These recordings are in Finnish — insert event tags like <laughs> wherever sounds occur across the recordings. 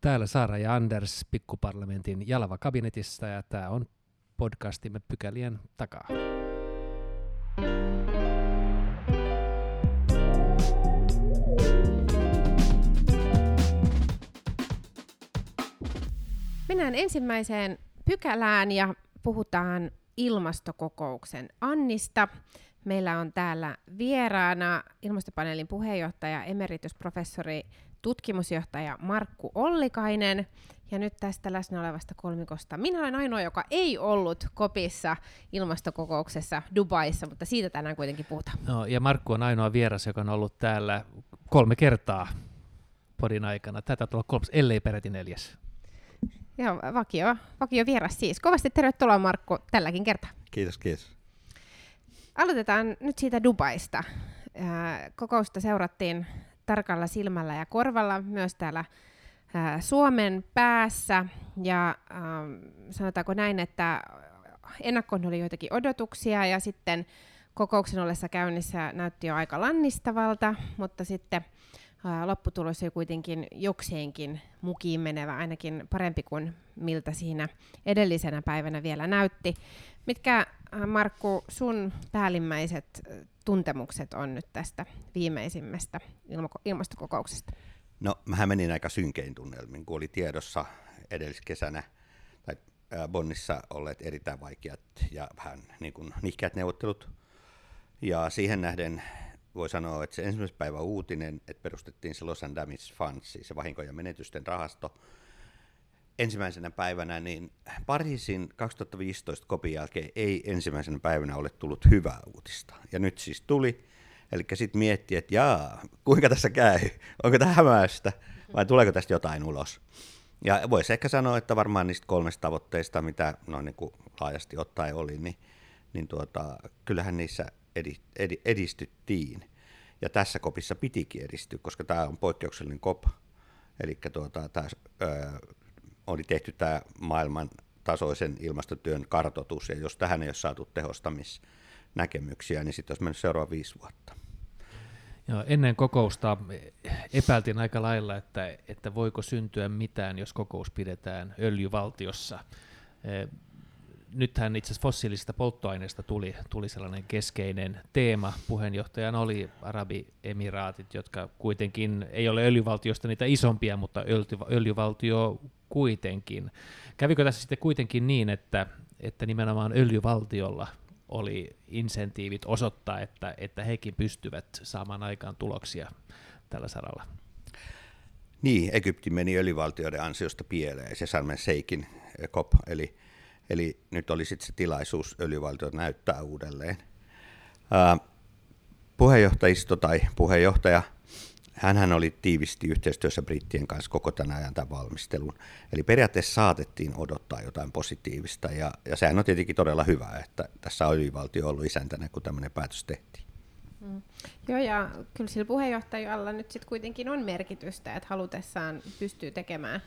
Täällä Saara ja Anders pikkuparlamentin Jalava kabinetissa ja tämä on podcastimme pykälien takaa. Mennään ensimmäiseen pykälään ja puhutaan ilmastokokouksen Annista. Meillä on täällä vieraana ilmastopaneelin puheenjohtaja, emeritusprofessori, tutkimusjohtaja Markku Ollikainen. Ja nyt tästä läsnä olevasta kolmikosta. Minä olen ainoa, joka ei ollut kopissa ilmastokokouksessa Dubaissa, mutta siitä tänään kuitenkin puhutaan. No, ja Markku on ainoa vieras, joka on ollut täällä kolme kertaa podin aikana. Tätä tulla kolmas, ellei peräti neljäs. Joo, vakio, vakio vieras siis. Kovasti tervetuloa Markku tälläkin kertaa. Kiitos, kiitos. Aloitetaan nyt siitä Dubaista. Kokousta seurattiin tarkalla silmällä ja korvalla myös täällä Suomen päässä. Ja sanotaanko näin, että ennakkoon oli joitakin odotuksia ja sitten kokouksen ollessa käynnissä näytti jo aika lannistavalta, mutta sitten lopputulos oli kuitenkin jokseenkin mukiin menevä, ainakin parempi kuin miltä siinä edellisenä päivänä vielä näytti. Mitkä, Markku, sun päällimmäiset tuntemukset on nyt tästä viimeisimmästä ilmastokokouksesta? No, mähän menin aika synkein tunnelmin, kun oli tiedossa edelliskesänä tai Bonnissa olleet erittäin vaikeat ja vähän niin kuin nihkeät neuvottelut. Ja siihen nähden voi sanoa, että se ensimmäisen päivän uutinen, että perustettiin se Los Damage Fund, siis se vahinko- ja menetysten rahasto, ensimmäisenä päivänä, niin Pariisin 2015 kopin jälkeen ei ensimmäisenä päivänä ole tullut hyvää uutista. Ja nyt siis tuli, eli sitten mietti, että jaa, kuinka tässä käy, onko tämä hämäystä vai tuleeko tästä jotain ulos. Ja voisi ehkä sanoa, että varmaan niistä kolmesta tavoitteista, mitä no, niin kuin laajasti ottaen oli, niin, niin tuota, kyllähän niissä edistyttiin. Ja tässä kopissa pitikin edistyä, koska tämä on poikkeuksellinen kop. Eli tuota, tämä, oli tehty tämä maailman tasoisen ilmastotyön kartoitus, ja jos tähän ei ole saatu tehostamisnäkemyksiä, niin sitten olisi mennyt seuraava viisi vuotta. Joo, ennen kokousta epäiltiin aika lailla, että, että voiko syntyä mitään, jos kokous pidetään öljyvaltiossa nythän itse asiassa fossiilisista polttoaineista tuli, tuli sellainen keskeinen teema. Puheenjohtajana oli Arabiemiraatit, jotka kuitenkin ei ole öljyvaltiosta niitä isompia, mutta öljyvaltio kuitenkin. Kävikö tässä sitten kuitenkin niin, että, että nimenomaan öljyvaltiolla oli insentiivit osoittaa, että, että hekin pystyvät saamaan aikaan tuloksia tällä saralla? Niin, Egypti meni öljyvaltioiden ansiosta pieleen, se Salmen Seikin COP, eli Eli nyt oli sitten se tilaisuus öljyvaltiot näyttää uudelleen. Ää, puheenjohtajisto tai puheenjohtaja, hän oli tiivisti yhteistyössä brittien kanssa koko tämän ajan tämän valmistelun. Eli periaatteessa saatettiin odottaa jotain positiivista, ja, ja sehän on tietenkin todella hyvä, että tässä on öljyvaltio ollut isäntänä, kun tämmöinen päätös tehtiin. Mm. Joo, ja kyllä sillä puheenjohtajalla nyt sitten kuitenkin on merkitystä, että halutessaan pystyy tekemään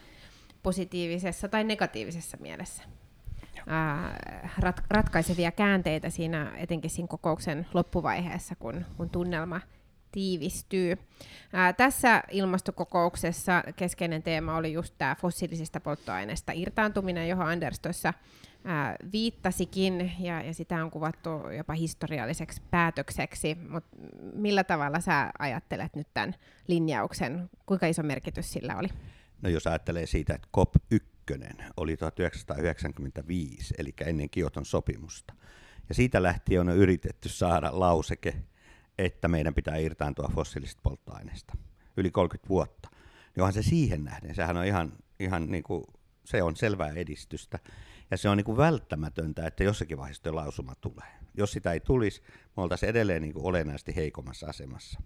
positiivisessa tai negatiivisessa mielessä rat, ratkaisevia käänteitä siinä, etenkin siinä kokouksen loppuvaiheessa, kun, kun tunnelma tiivistyy. Ää, tässä ilmastokokouksessa keskeinen teema oli just tämä fossiilisista polttoaineista irtaantuminen, johon Anders tuossa ää, viittasikin, ja, ja sitä on kuvattu jopa historialliseksi päätökseksi. Mut millä tavalla sä ajattelet nyt tämän linjauksen? Kuinka iso merkitys sillä oli? No jos ajattelee siitä, että COP1 oli 1995, eli ennen Kioton sopimusta. Ja siitä lähtien on yritetty saada lauseke, että meidän pitää irtaantua fossiilisista polttoaineista. Yli 30 vuotta. Johan se siihen nähden, sehän on ihan, ihan niin kuin, se on selvää edistystä. Ja se on niin kuin välttämätöntä, että jossakin vaiheessa lausuma tulee. Jos sitä ei tulisi, me oltaisiin edelleen niin kuin olennaisesti heikommassa asemassa.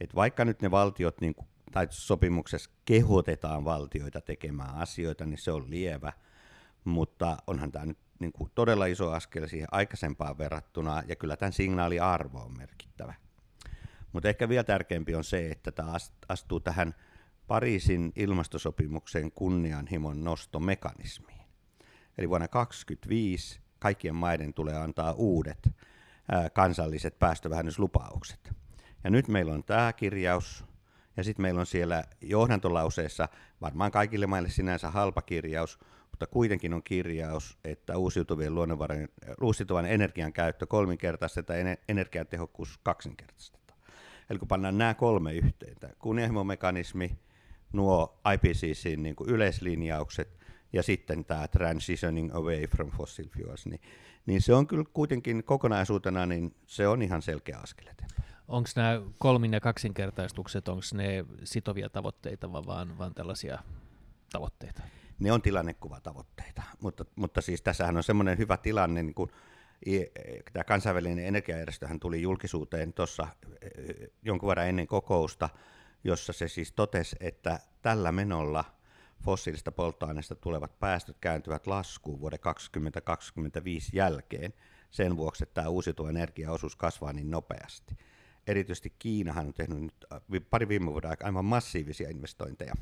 Et vaikka nyt ne valtiot niin kuin tai sopimuksessa kehotetaan valtioita tekemään asioita, niin se on lievä, mutta onhan tämä nyt niin kuin todella iso askel siihen aikaisempaan verrattuna, ja kyllä tämän signaaliarvo on merkittävä. Mutta ehkä vielä tärkeämpi on se, että tämä astuu tähän Pariisin ilmastosopimuksen kunnianhimon nostomekanismiin. Eli vuonna 2025 kaikkien maiden tulee antaa uudet ää, kansalliset päästövähennyslupaukset. Ja nyt meillä on tämä kirjaus, Ja sitten meillä on siellä johdantolauseessa varmaan kaikille maille sinänsä halpa kirjaus, mutta kuitenkin on kirjaus, että uusiutuvien luonnonvarojen, uusiutuvan energian käyttö kolminkertaistetaan ja energiatehokkuus kaksinkertaistetaan. Eli kun pannaan nämä kolme yhteen, kunnianhimomekanismi, nuo IPCCin niin kuin yleislinjaukset ja sitten tämä transitioning away from fossil fuels, niin, niin se on kyllä kuitenkin kokonaisuutena, niin se on ihan selkeä askel eteenpäin. Onko nämä kolmin ja kaksinkertaistukset, onko ne sitovia tavoitteita vaan, vaan tällaisia tavoitteita? Ne on tilannekuvatavoitteita, mutta, mutta siis tässähän on semmoinen hyvä tilanne, niin kun tämä kansainvälinen energiajärjestöhän tuli julkisuuteen tuossa eh, jonkun verran ennen kokousta, jossa se siis totesi, että tällä menolla fossiilista polttoaineista tulevat päästöt kääntyvät laskuun vuoden 2025 jälkeen sen vuoksi, että tämä uusiutuva energiaosuus kasvaa niin nopeasti. Erityisesti Kiinahan on tehnyt nyt äh, pari viime vuoden aikana aivan massiivisia investointeja,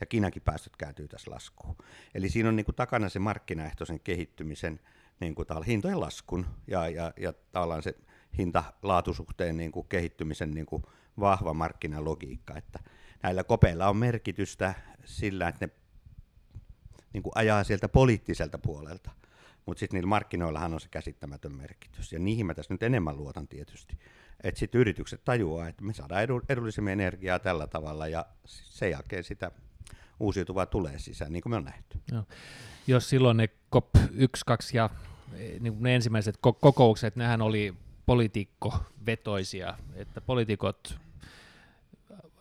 ja Kiinankin päästöt kääntyy tässä laskuun. Eli siinä on niin kuin takana se markkinaehtoisen kehittymisen niin kuin hintojen laskun ja, ja, ja tavallaan se hinta-laatusuhteen niin kuin kehittymisen niin kuin vahva markkinalogiikka, että näillä kopeilla on merkitystä sillä, että ne niin kuin ajaa sieltä poliittiselta puolelta, mutta sitten niillä markkinoillahan on se käsittämätön merkitys, ja niihin mä tässä nyt enemmän luotan tietysti, että sitten yritykset tajuaa, että me saadaan edullisemmin energiaa tällä tavalla, ja sen jälkeen sitä uusiutuvaa tulee sisään, niin kuin me on nähty. No. Jos silloin ne COP1, 2 ja eh, niin ne ensimmäiset kokoukset, nehän oli poliitikkovetoisia, että poliitikot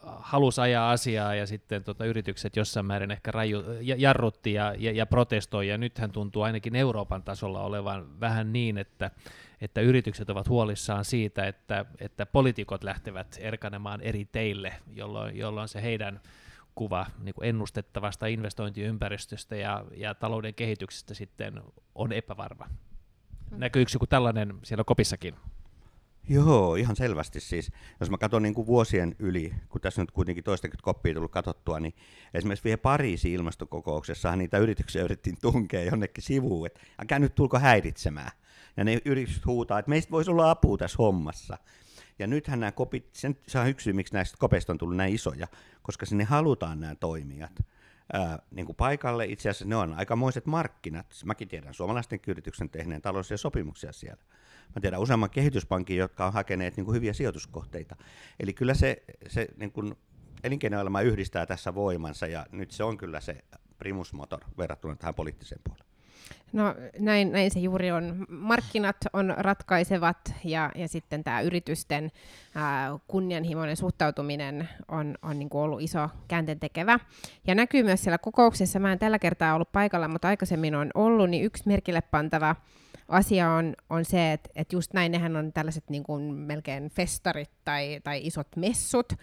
halusi ajaa asiaa ja sitten tota, yritykset jossain määrin ehkä raju, jarrutti ja, ja, ja protestoi, ja nythän tuntuu ainakin Euroopan tasolla olevan vähän niin, että, että yritykset ovat huolissaan siitä, että, että poliitikot lähtevät erkanemaan eri teille, jolloin, jolloin se heidän kuva niin kuin ennustettavasta investointiympäristöstä ja, ja talouden kehityksestä sitten on epävarma. Mm. Näkyykö joku tällainen siellä kopissakin? Joo, ihan selvästi siis. Jos mä katson niin kuin vuosien yli, kun tässä nyt kuitenkin toistakymmentä koppia tullut katsottua, niin esimerkiksi vielä Pariisin ilmastokokouksessa niitä yrityksiä yritettiin tunkea jonnekin sivuun, että älkää nyt tulko häiritsemään. Ja ne yritykset huutaa, että meistä voisi olla apua tässä hommassa. Ja nythän nämä kopit, sen, se on yksi syy, miksi näistä kopeista on tullut näin isoja, koska sinne halutaan nämä toimijat ää, niin kuin paikalle. Itse asiassa ne on aikamoiset markkinat. Mäkin tiedän suomalaisten yrityksen tehneen taloudellisia sopimuksia siellä. Mä tiedän useamman kehityspankin, jotka on hakeneet niin kuin hyviä sijoituskohteita. Eli kyllä se, se niin kuin elinkeinoelämä yhdistää tässä voimansa, ja nyt se on kyllä se primusmotor verrattuna tähän poliittiseen puoleen. No näin, näin se juuri on. Markkinat on ratkaisevat ja, ja sitten tämä yritysten ää, kunnianhimoinen suhtautuminen on, on niin ollut iso käänteentekevä. Ja näkyy myös siellä kokouksessa, mä en tällä kertaa ollut paikalla, mutta aikaisemmin on ollut, niin yksi merkille pantava asia on, on se, että, että just näin nehän on tällaiset niin kuin melkein festarit tai, tai isot messut,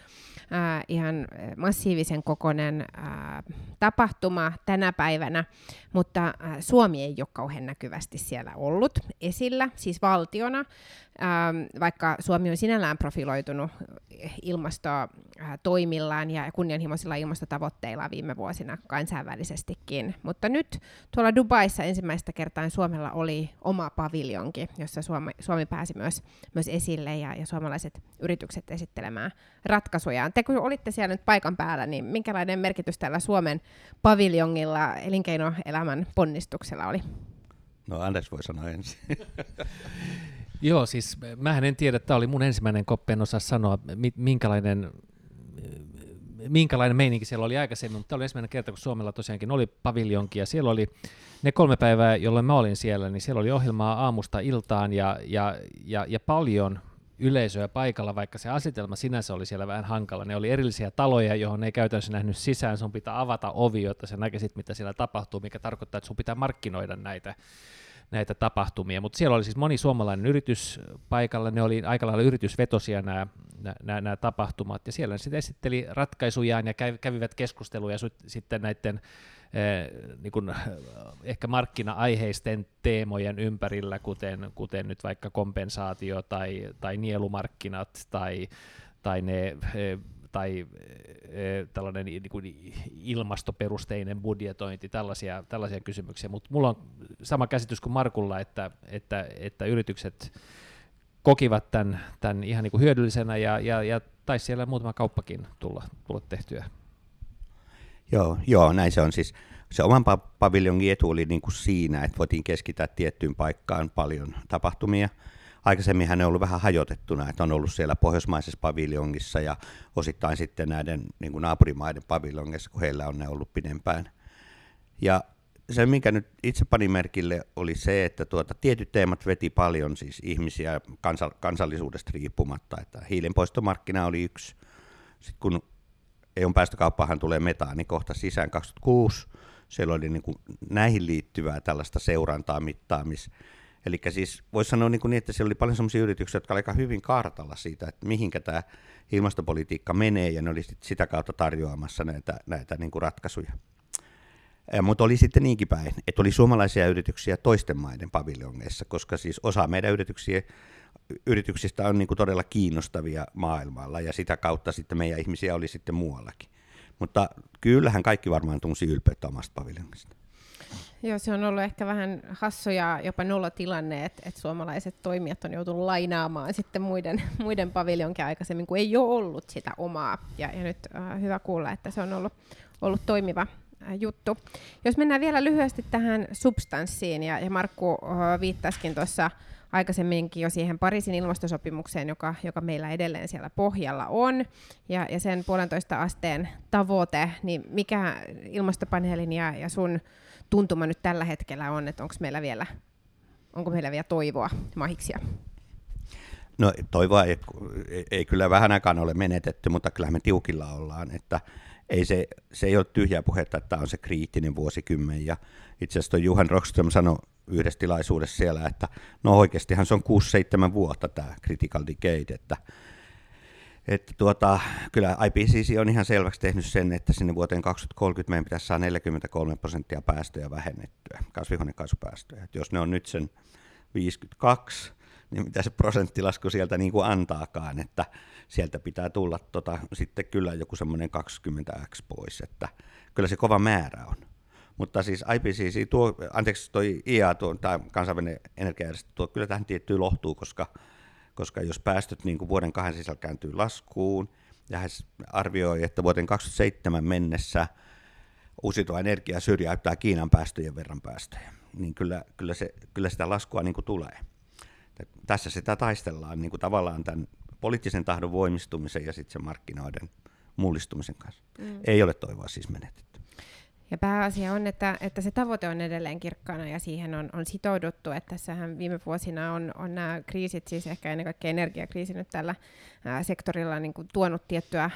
ää, ihan massiivisen kokoinen ää, tapahtuma tänä päivänä, mutta ää, Suomi ei ole kauhean näkyvästi siellä ollut esillä, siis valtiona, ää, vaikka Suomi on sinällään profiloitunut ilmastotoimillaan ja kunnianhimoisilla ilmastotavoitteilla viime vuosina kansainvälisestikin, mutta nyt tuolla Dubaissa ensimmäistä kertaa Suomella oli oma paviljonki, jossa Suomi, Suomi pääsi myös, myös esille ja, ja suomalaiset yritykset esittelemään ratkaisujaan. Te kun olitte siellä nyt paikan päällä, niin minkälainen merkitys tällä Suomen paviljongilla elinkeinoelämän ponnistuksella oli? No Anders voi sanoa ensin. <laughs> Joo, siis mä en tiedä, tämä oli mun ensimmäinen koppi, en osaa sanoa, minkälainen minkälainen meininki siellä oli aikaisemmin, mutta tämä oli ensimmäinen kerta, kun Suomella tosiaankin oli paviljonki, ja siellä oli ne kolme päivää, jolloin mä olin siellä, niin siellä oli ohjelmaa aamusta iltaan, ja, ja, ja, ja paljon yleisöä paikalla, vaikka se asetelma sinänsä oli siellä vähän hankala. Ne oli erillisiä taloja, johon ei käytännössä nähnyt sisään, sun pitää avata ovi, jotta sä näkisit, mitä siellä tapahtuu, mikä tarkoittaa, että sun pitää markkinoida näitä näitä tapahtumia, mutta siellä oli siis moni suomalainen yritys paikalla, ne oli aika lailla yritysvetosia nämä, nämä, nämä tapahtumat, ja siellä sitten esitteli ratkaisujaan ja kävivät keskusteluja sitten näiden eh, niin kuin, ehkä markkina-aiheisten teemojen ympärillä, kuten, kuten nyt vaikka kompensaatio tai, tai nielumarkkinat tai, tai ne eh, tai e, tällainen niin kuin ilmastoperusteinen budjetointi, tällaisia, tällaisia kysymyksiä, mutta mulla on sama käsitys kuin Markulla, että, että, että yritykset kokivat tämän, tämän ihan niin kuin hyödyllisenä ja, ja, ja taisi siellä muutama kauppakin tulla, tulla tehtyä. Joo, joo, näin se on siis. Se oman paviljongin etu oli niin kuin siinä, että voitiin keskittää tiettyyn paikkaan paljon tapahtumia. Aikaisemmin hän on ollut vähän hajotettuna, että on ollut siellä pohjoismaisessa paviljongissa ja osittain sitten näiden niin kuin naapurimaiden paviljongissa, kun heillä on ne ollut pidempään. Ja se, minkä nyt itse panin merkille, oli se, että tuota, tietyt teemat veti paljon siis ihmisiä kansa, kansallisuudesta riippumatta. Että hiilenpoistomarkkina oli yksi. Sitten kun EUn päästökauppahan tulee metaani kohta sisään 26, siellä oli niin kuin näihin liittyvää tällaista seurantaa, mittaamis. Eli siis voisi sanoa niin, kuin niin, että siellä oli paljon sellaisia yrityksiä, jotka olivat aika hyvin kartalla siitä, että mihinkä tämä ilmastopolitiikka menee, ja ne oli sitä kautta tarjoamassa näitä, näitä niin kuin ratkaisuja. Mutta oli sitten niinkin päin, että oli suomalaisia yrityksiä toisten maiden paviljongeissa, koska siis osa meidän yrityksiä, yrityksistä on niinku todella kiinnostavia maailmalla ja sitä kautta sitten meidän ihmisiä oli sitten muuallakin. Mutta kyllähän kaikki varmaan tunsi ylpeyttä omasta paviljongista. Joo, se on ollut ehkä vähän hassu ja jopa nolotilanne, että, että suomalaiset toimijat on joutunut lainaamaan sitten muiden, <laughs> muiden paviljonkin aikaisemmin, kun ei ole ollut sitä omaa. Ja, ja nyt äh, hyvä kuulla, että se on ollut, ollut toimiva Äh, juttu. Jos mennään vielä lyhyesti tähän substanssiin, ja, ja Markku äh, viittasikin tuossa aikaisemminkin jo siihen Pariisin ilmastosopimukseen, joka, joka meillä edelleen siellä pohjalla on, ja, ja sen puolentoista asteen tavoite, niin mikä ilmastopaneelin ja, ja sun tuntuma nyt tällä hetkellä on, että onko meillä vielä, onko meillä vielä toivoa mahiksia? No toivoa ei, ei kyllä vähän aikaan ole menetetty, mutta kyllä me tiukilla ollaan, että ei se, se ei ole tyhjää puhetta, että tämä on se kriittinen vuosikymmen. Ja itse asiassa Juhan Rockström sanoi yhdessä tilaisuudessa siellä, että no oikeastihan se on 6-7 vuotta tämä critical decade, että, että tuota, kyllä IPCC on ihan selväksi tehnyt sen, että sinne vuoteen 2030 meidän pitäisi saada 43 prosenttia päästöjä vähennettyä, kasvihuonekaasupäästöjä. Että jos ne on nyt sen 52, niin mitä se prosenttilasku sieltä niin kuin antaakaan, että sieltä pitää tulla tota, sitten kyllä joku semmoinen 20x pois, että kyllä se kova määrä on. Mutta siis IPCC tuo, anteeksi toi IA, tuo, tämä kansainvälinen energiajärjestö tuo kyllä tähän tiettyyn lohtuu, koska, koska jos päästöt niin kuin vuoden kahden sisällä kääntyy laskuun, ja he arvioi, että vuoden 2027 mennessä uusiutuva energia syrjäyttää Kiinan päästöjen verran päästöjä, niin kyllä, kyllä, se, kyllä sitä laskua niin kuin tulee. Tässä sitä taistellaan niin kuin tavallaan tämän poliittisen tahdon voimistumisen ja sitten sen markkinoiden mullistumisen kanssa. Mm. Ei ole toivoa siis menetetty. Ja pääasia on, että, että se tavoite on edelleen kirkkaana ja siihen on, on sitouduttu. Että tässähän viime vuosina on, on nämä kriisit, siis ehkä ennen kaikkea energiakriisi nyt tällä ää, sektorilla niin kuin tuonut tiettyä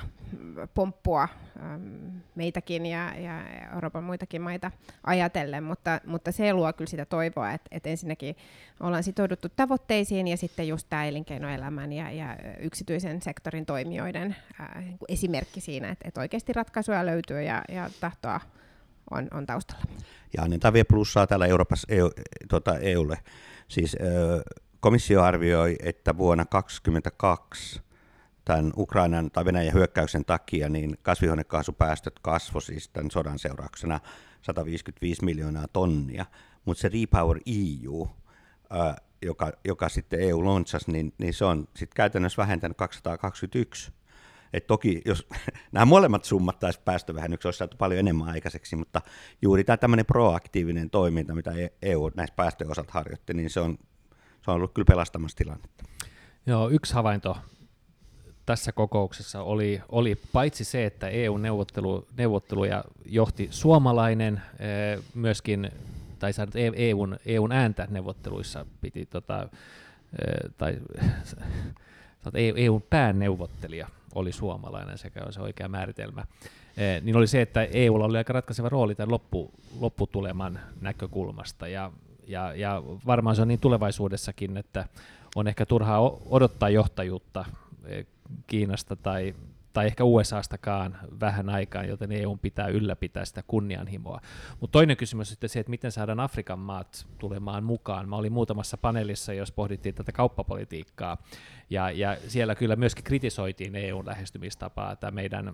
pomppua äm, meitäkin ja, ja Euroopan muitakin maita ajatellen, mutta, mutta se luo kyllä sitä toivoa, että, että ensinnäkin ollaan sitouduttu tavoitteisiin ja sitten just tämä elinkeinoelämän ja, ja yksityisen sektorin toimijoiden ää, niin esimerkki siinä, että, että oikeasti ratkaisuja löytyy ja, ja tahtoa on, on taustalla. Ja annetaan vielä plussaa täällä Euroopassa EU, tuota EUlle. Siis ö, komissio arvioi, että vuonna 2022 tämän Ukrainan tai Venäjän hyökkäyksen takia niin kasvihuonekaasupäästöt kasvoi siis tämän sodan seurauksena 155 miljoonaa tonnia, mutta se Repower EU, ää, joka, joka sitten EU launchasi, niin, niin se on sitten käytännössä vähentänyt 221 et toki jos <laughs> nämä molemmat summattaisiin päästövähennyksiä, olisi saatu paljon enemmän aikaiseksi, mutta juuri tämä tämmöinen proaktiivinen toiminta, mitä EU e näissä päästöjen osalta harjoitti, niin se on, se on ollut kyllä pelastamassa tilannetta. Joo, yksi havainto tässä kokouksessa oli, oli paitsi se, että EU-neuvotteluja neuvottelu, johti suomalainen, eh, myöskin, tai saanut EUn, EUn ääntä neuvotteluissa piti, tota, tai <laughs> EUn e pääneuvottelija oli suomalainen, sekä se oikea määritelmä, eh, niin oli se, että EUlla oli aika ratkaiseva rooli tämän loppu, lopputuleman näkökulmasta, ja, ja, ja varmaan se on niin tulevaisuudessakin, että on ehkä turhaa odottaa johtajuutta eh, Kiinasta tai tai ehkä USAstakaan vähän aikaan, joten EU pitää ylläpitää sitä kunnianhimoa. Mutta toinen kysymys on sitten se, että miten saadaan Afrikan maat tulemaan mukaan. Mä olin muutamassa paneelissa, jos pohdittiin tätä kauppapolitiikkaa, ja, ja siellä kyllä myöskin kritisoitiin EUn lähestymistapaa, tämä meidän äh,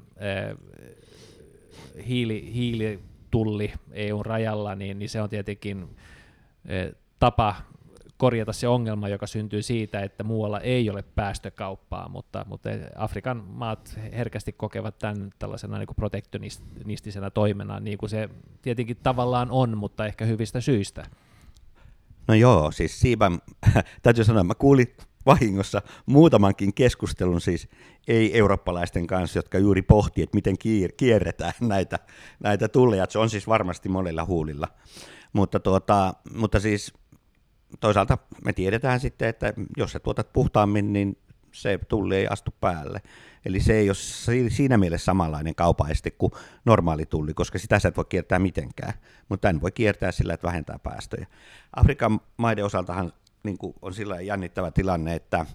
hiili, hiilitulli EUn rajalla, niin, niin se on tietenkin äh, tapa korjata se ongelma, joka syntyy siitä, että muualla ei ole päästökauppaa, mutta, mutta Afrikan maat herkästi kokevat tämän tällaisena niin kuin protektionistisena toimena, niin kuin se tietenkin tavallaan on, mutta ehkä hyvistä syistä. No joo, siis siitä <laughs> täytyy sanoa, mä kuulin vahingossa muutamankin keskustelun siis ei-eurooppalaisten kanssa, jotka juuri pohti, että miten kierretään näitä, näitä tulleja. Se on siis varmasti monilla huulilla. Mutta, tuota, mutta siis toisaalta me tiedetään sitten, että jos sä tuotat puhtaammin, niin se tulli ei astu päälle. Eli se ei ole siinä mielessä samanlainen kaupaeste kuin normaali tulli, koska sitä sä et voi kiertää mitenkään. Mutta tämän voi kiertää sillä, että vähentää päästöjä. Afrikan maiden osaltahan niin on sillä jännittävä tilanne, että,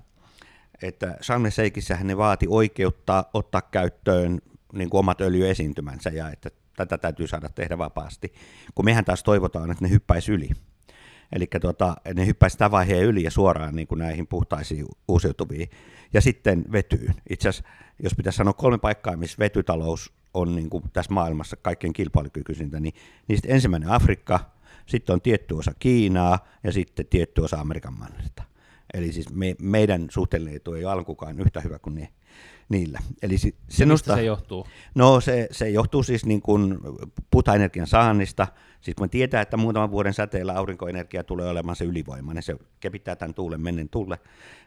että Sharm Sheikhissähän ne vaati oikeutta ottaa käyttöön niin kuin omat öljyesiintymänsä ja että tätä täytyy saada tehdä vapaasti, kun mehän taas toivotaan, että ne hyppäisi yli. Eli tuota, ne hyppäisi sitä vaiheen yli ja suoraan niin kuin näihin puhtaisiin uusiutuviin. Ja sitten vetyyn. Itse asiassa, jos pitäisi sanoa kolme paikkaa, missä vetytalous on niin kuin tässä maailmassa kaikkein kilpailukykyisintä, niin niistä ensimmäinen Afrikka, sitten on tietty osa Kiinaa ja sitten tietty osa Amerikan mannerta. Eli siis me, meidän suhteellinen ei ole alkukaan yhtä hyvä kuin ne, niillä. Eli se, se, nosta, se johtuu? No se, se johtuu siis niin kuin puhtaan saannista. Siis me tietää, että muutaman vuoden säteellä aurinkoenergia tulee olemaan se ylivoimainen. Se kepittää tämän tuulen mennen tulle.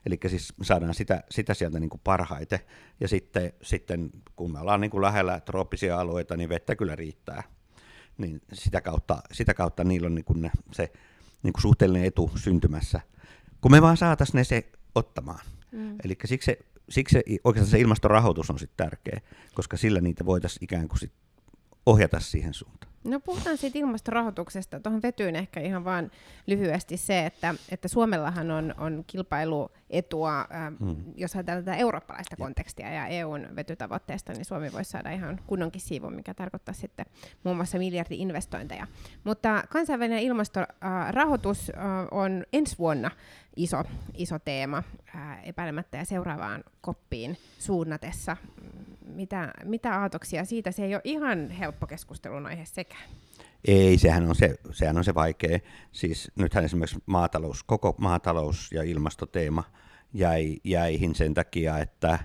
Eli siis saadaan sitä, sitä sieltä niin kuin parhaiten. Ja sitten, sitten kun me ollaan niin kuin lähellä trooppisia alueita, niin vettä kyllä riittää niin sitä kautta, sitä kautta niillä on niin kuin ne, se niin kuin suhteellinen etu syntymässä, kun me vaan saataisiin ne se ottamaan. Mm. Eli siksi, se, siksi se, oikeastaan se ilmastorahoitus on sitten tärkeä, koska sillä niitä voitaisiin ikään kuin sit ohjata siihen suuntaan. No puhutaan siitä ilmastorahoituksesta. Tuohon vetyyn ehkä ihan vaan lyhyesti se, että, että Suomellahan on, on kilpailuetua, äh, hmm. jos ajatellaan tätä eurooppalaista ja. kontekstia ja EUn vetytavoitteesta, niin Suomi voisi saada ihan kunnonkin siivun, mikä tarkoittaa sitten muun muassa miljardi-investointeja. Mutta kansainvälinen ilmastorahoitus äh, on ensi vuonna iso, iso teema äh, epäilemättä ja seuraavaan koppiin suunnatessa mitä, mitä aatoksia siitä? Se ei ole ihan helppo keskustelun aihe sekään. Ei, sehän on se, sehän on se vaikea. Siis nythän esimerkiksi maatalous, koko maatalous- ja ilmastoteema jäi, jäihin sen takia, että,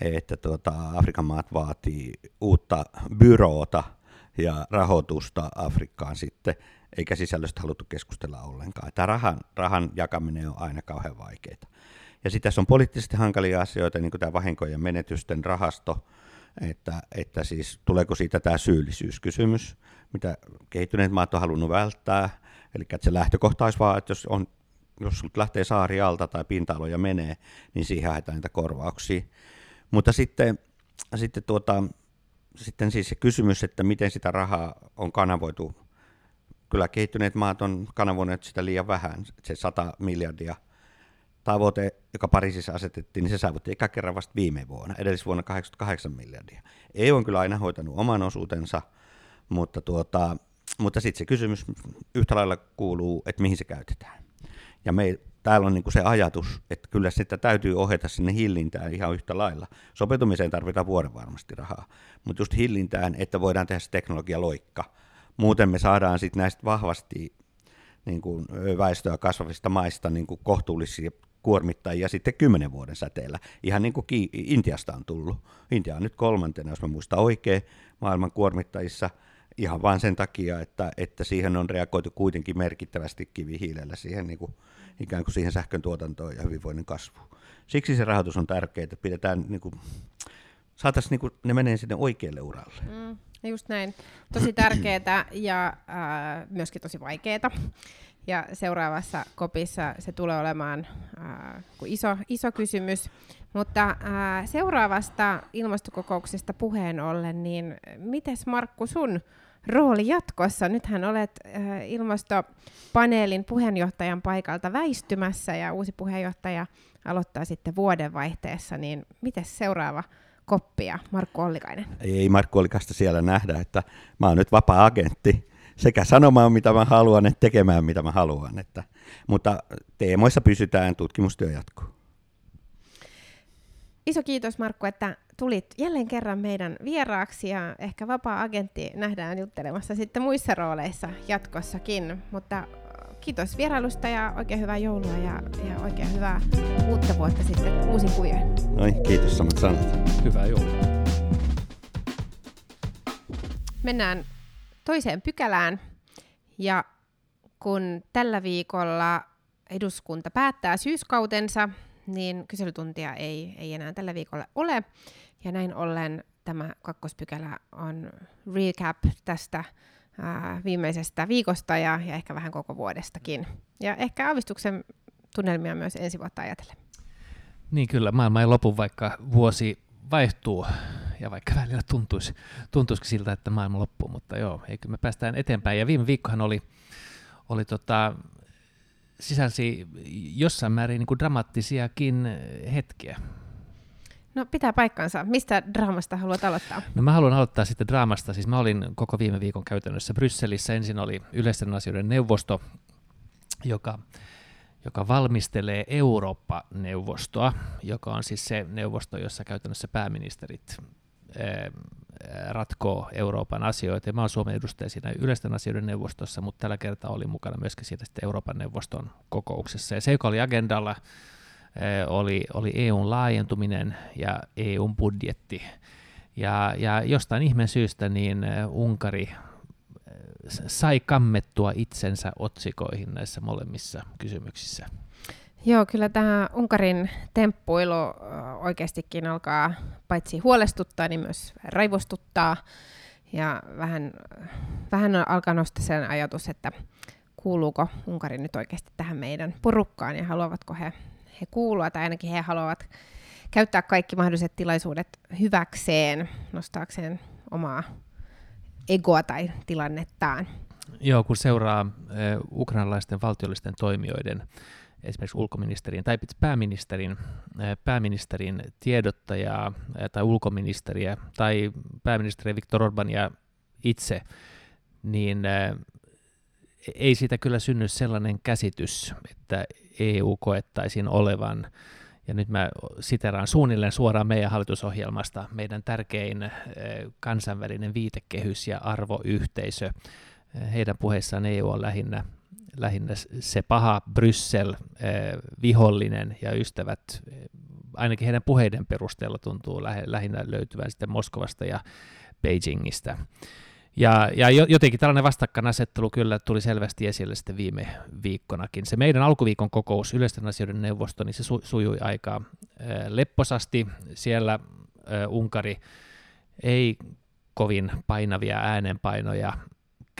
että tuota, Afrikan maat vaatii uutta byroota ja rahoitusta Afrikkaan sitten, eikä sisällöstä haluttu keskustella ollenkaan. Tämä rahan, rahan jakaminen on aina kauhean vaikeaa. Ja sitten tässä on poliittisesti hankalia asioita, niin kuin tämä vahinkojen menetysten rahasto, että, että siis tuleeko siitä tämä syyllisyyskysymys, mitä kehittyneet maat on halunnut välttää, eli että se lähtökohta olisi vaan, että jos, on, jos lähtee saari alta tai pinta-aloja menee, niin siihen haetaan niitä korvauksia. Mutta sitten, sitten, tuota, sitten siis se kysymys, että miten sitä rahaa on kanavoitu, kyllä kehittyneet maat on kanavoineet sitä liian vähän, se 100 miljardia – tavoite, joka Pariisissa asetettiin, niin se saavutti eka kerran vasta viime vuonna, edellisvuonna 88 miljardia. EU on kyllä aina hoitanut oman osuutensa, mutta, tuota, mutta sitten se kysymys yhtä lailla kuuluu, että mihin se käytetään. Ja me, täällä on niinku se ajatus, että kyllä sitä täytyy ohjata sinne hillintään ihan yhtä lailla. Sopeutumiseen tarvitaan vuoden varmasti rahaa, mutta just hillintään, että voidaan tehdä se teknologialoikka. Muuten me saadaan sitten näistä vahvasti niin kuin väestöä kasvavista maista niin kuin kohtuullisia kuormittajia sitten kymmenen vuoden säteellä. Ihan niin kuin Intiasta on tullut. Intia on nyt kolmantena, jos mä muistan oikein, maailman kuormittajissa ihan vain sen takia, että, että siihen on reagoitu kuitenkin merkittävästi kivihiilellä siihen niin kuin, ikään kuin siihen sähkön tuotantoon ja hyvinvoinnin kasvuun. Siksi se rahoitus on tärkeää, että pidetään niin kuin, saataisiin niin kuin, ne menee sinne oikealle uralle. Mm, just näin. Tosi tärkeää ja äh, myöskin tosi vaikeaa. Ja seuraavassa kopissa se tulee olemaan äh, iso, iso kysymys. Mutta äh, seuraavasta ilmastokokouksesta puheen ollen, niin miten Markku sun rooli jatkossa? Nythän olet äh, ilmastopaneelin puheenjohtajan paikalta väistymässä ja uusi puheenjohtaja aloittaa sitten vuodenvaihteessa, niin miten seuraava koppia, Markku Ollikainen? Ei Markku Ollikasta siellä nähdä, että mä oon nyt vapaa-agentti sekä sanomaan, mitä mä haluan, että tekemään, mitä mä haluan. Että, mutta teemoissa pysytään, tutkimustyö jatkuu. Iso kiitos Markku, että tulit jälleen kerran meidän vieraaksi ja ehkä vapaa-agentti nähdään juttelemassa sitten muissa rooleissa jatkossakin, mutta kiitos vierailusta ja oikein hyvää joulua ja, ja oikein hyvää uutta vuotta sitten uusin kuvioin. Noin, kiitos samat sanat. Hyvää joulua. Mennään toiseen pykälään ja kun tällä viikolla eduskunta päättää syyskautensa, niin kyselytuntia ei, ei enää tällä viikolla ole. Ja näin ollen tämä kakkospykälä on recap tästä ää, viimeisestä viikosta ja, ja ehkä vähän koko vuodestakin. Ja ehkä aavistuksen tunnelmia myös ensi vuotta ajatellen. Niin kyllä, maailma ei lopu, vaikka vuosi vaihtuu ja vaikka välillä tuntuisi, tuntuisi siltä, että maailma loppuu, mutta joo, eikö me päästään eteenpäin. Ja viime viikkohan oli, oli tota, sisälsi jossain määrin niin kuin dramaattisiakin hetkiä. No pitää paikkansa. Mistä draamasta haluat aloittaa? No mä haluan aloittaa sitten draamasta. Siis mä olin koko viime viikon käytännössä Brysselissä. Ensin oli yleisten asioiden neuvosto, joka, joka valmistelee Eurooppa-neuvostoa, joka on siis se neuvosto, jossa käytännössä pääministerit ratkoo Euroopan asioita. Ja mä olen Suomen edustaja siinä yleisten asioiden neuvostossa, mutta tällä kertaa oli mukana myöskin siitä sitten Euroopan neuvoston kokouksessa. Ja se, joka oli agendalla, oli, oli EUn laajentuminen ja EUn budjetti. Ja, ja jostain ihmeen syystä niin Unkari sai kammettua itsensä otsikoihin näissä molemmissa kysymyksissä. Joo, kyllä tämä Unkarin temppuilu oikeastikin alkaa paitsi huolestuttaa, niin myös raivostuttaa. Ja vähän, vähän alkaa nostaa sen ajatus, että kuuluuko Unkari nyt oikeasti tähän meidän porukkaan ja haluavatko he, he kuulua, tai ainakin he haluavat käyttää kaikki mahdolliset tilaisuudet hyväkseen, nostaakseen omaa egoa tai tilannettaan. Joo, kun seuraa eh, ukrainalaisten valtiollisten toimijoiden esimerkiksi ulkoministerin tai pääministerin, pääministerin tiedottajaa tai ulkoministeriä tai pääministeri Viktor Orbania itse, niin ei siitä kyllä synny sellainen käsitys, että EU koettaisiin olevan, ja nyt mä siteraan suunnilleen suoraan meidän hallitusohjelmasta, meidän tärkein kansainvälinen viitekehys ja arvoyhteisö. Heidän puheissaan EU on lähinnä lähinnä se paha Bryssel, eh, vihollinen ja ystävät, eh, ainakin heidän puheiden perusteella tuntuu lähinnä löytyvän sitten Moskovasta ja Beijingistä. Ja, ja jotenkin tällainen vastakkainasettelu kyllä tuli selvästi esille sitten viime viikkonakin. Se meidän alkuviikon kokous yleisten asioiden neuvosto, niin se su, sujui aika äh, lepposasti. Siellä Unkari ei kovin painavia äänenpainoja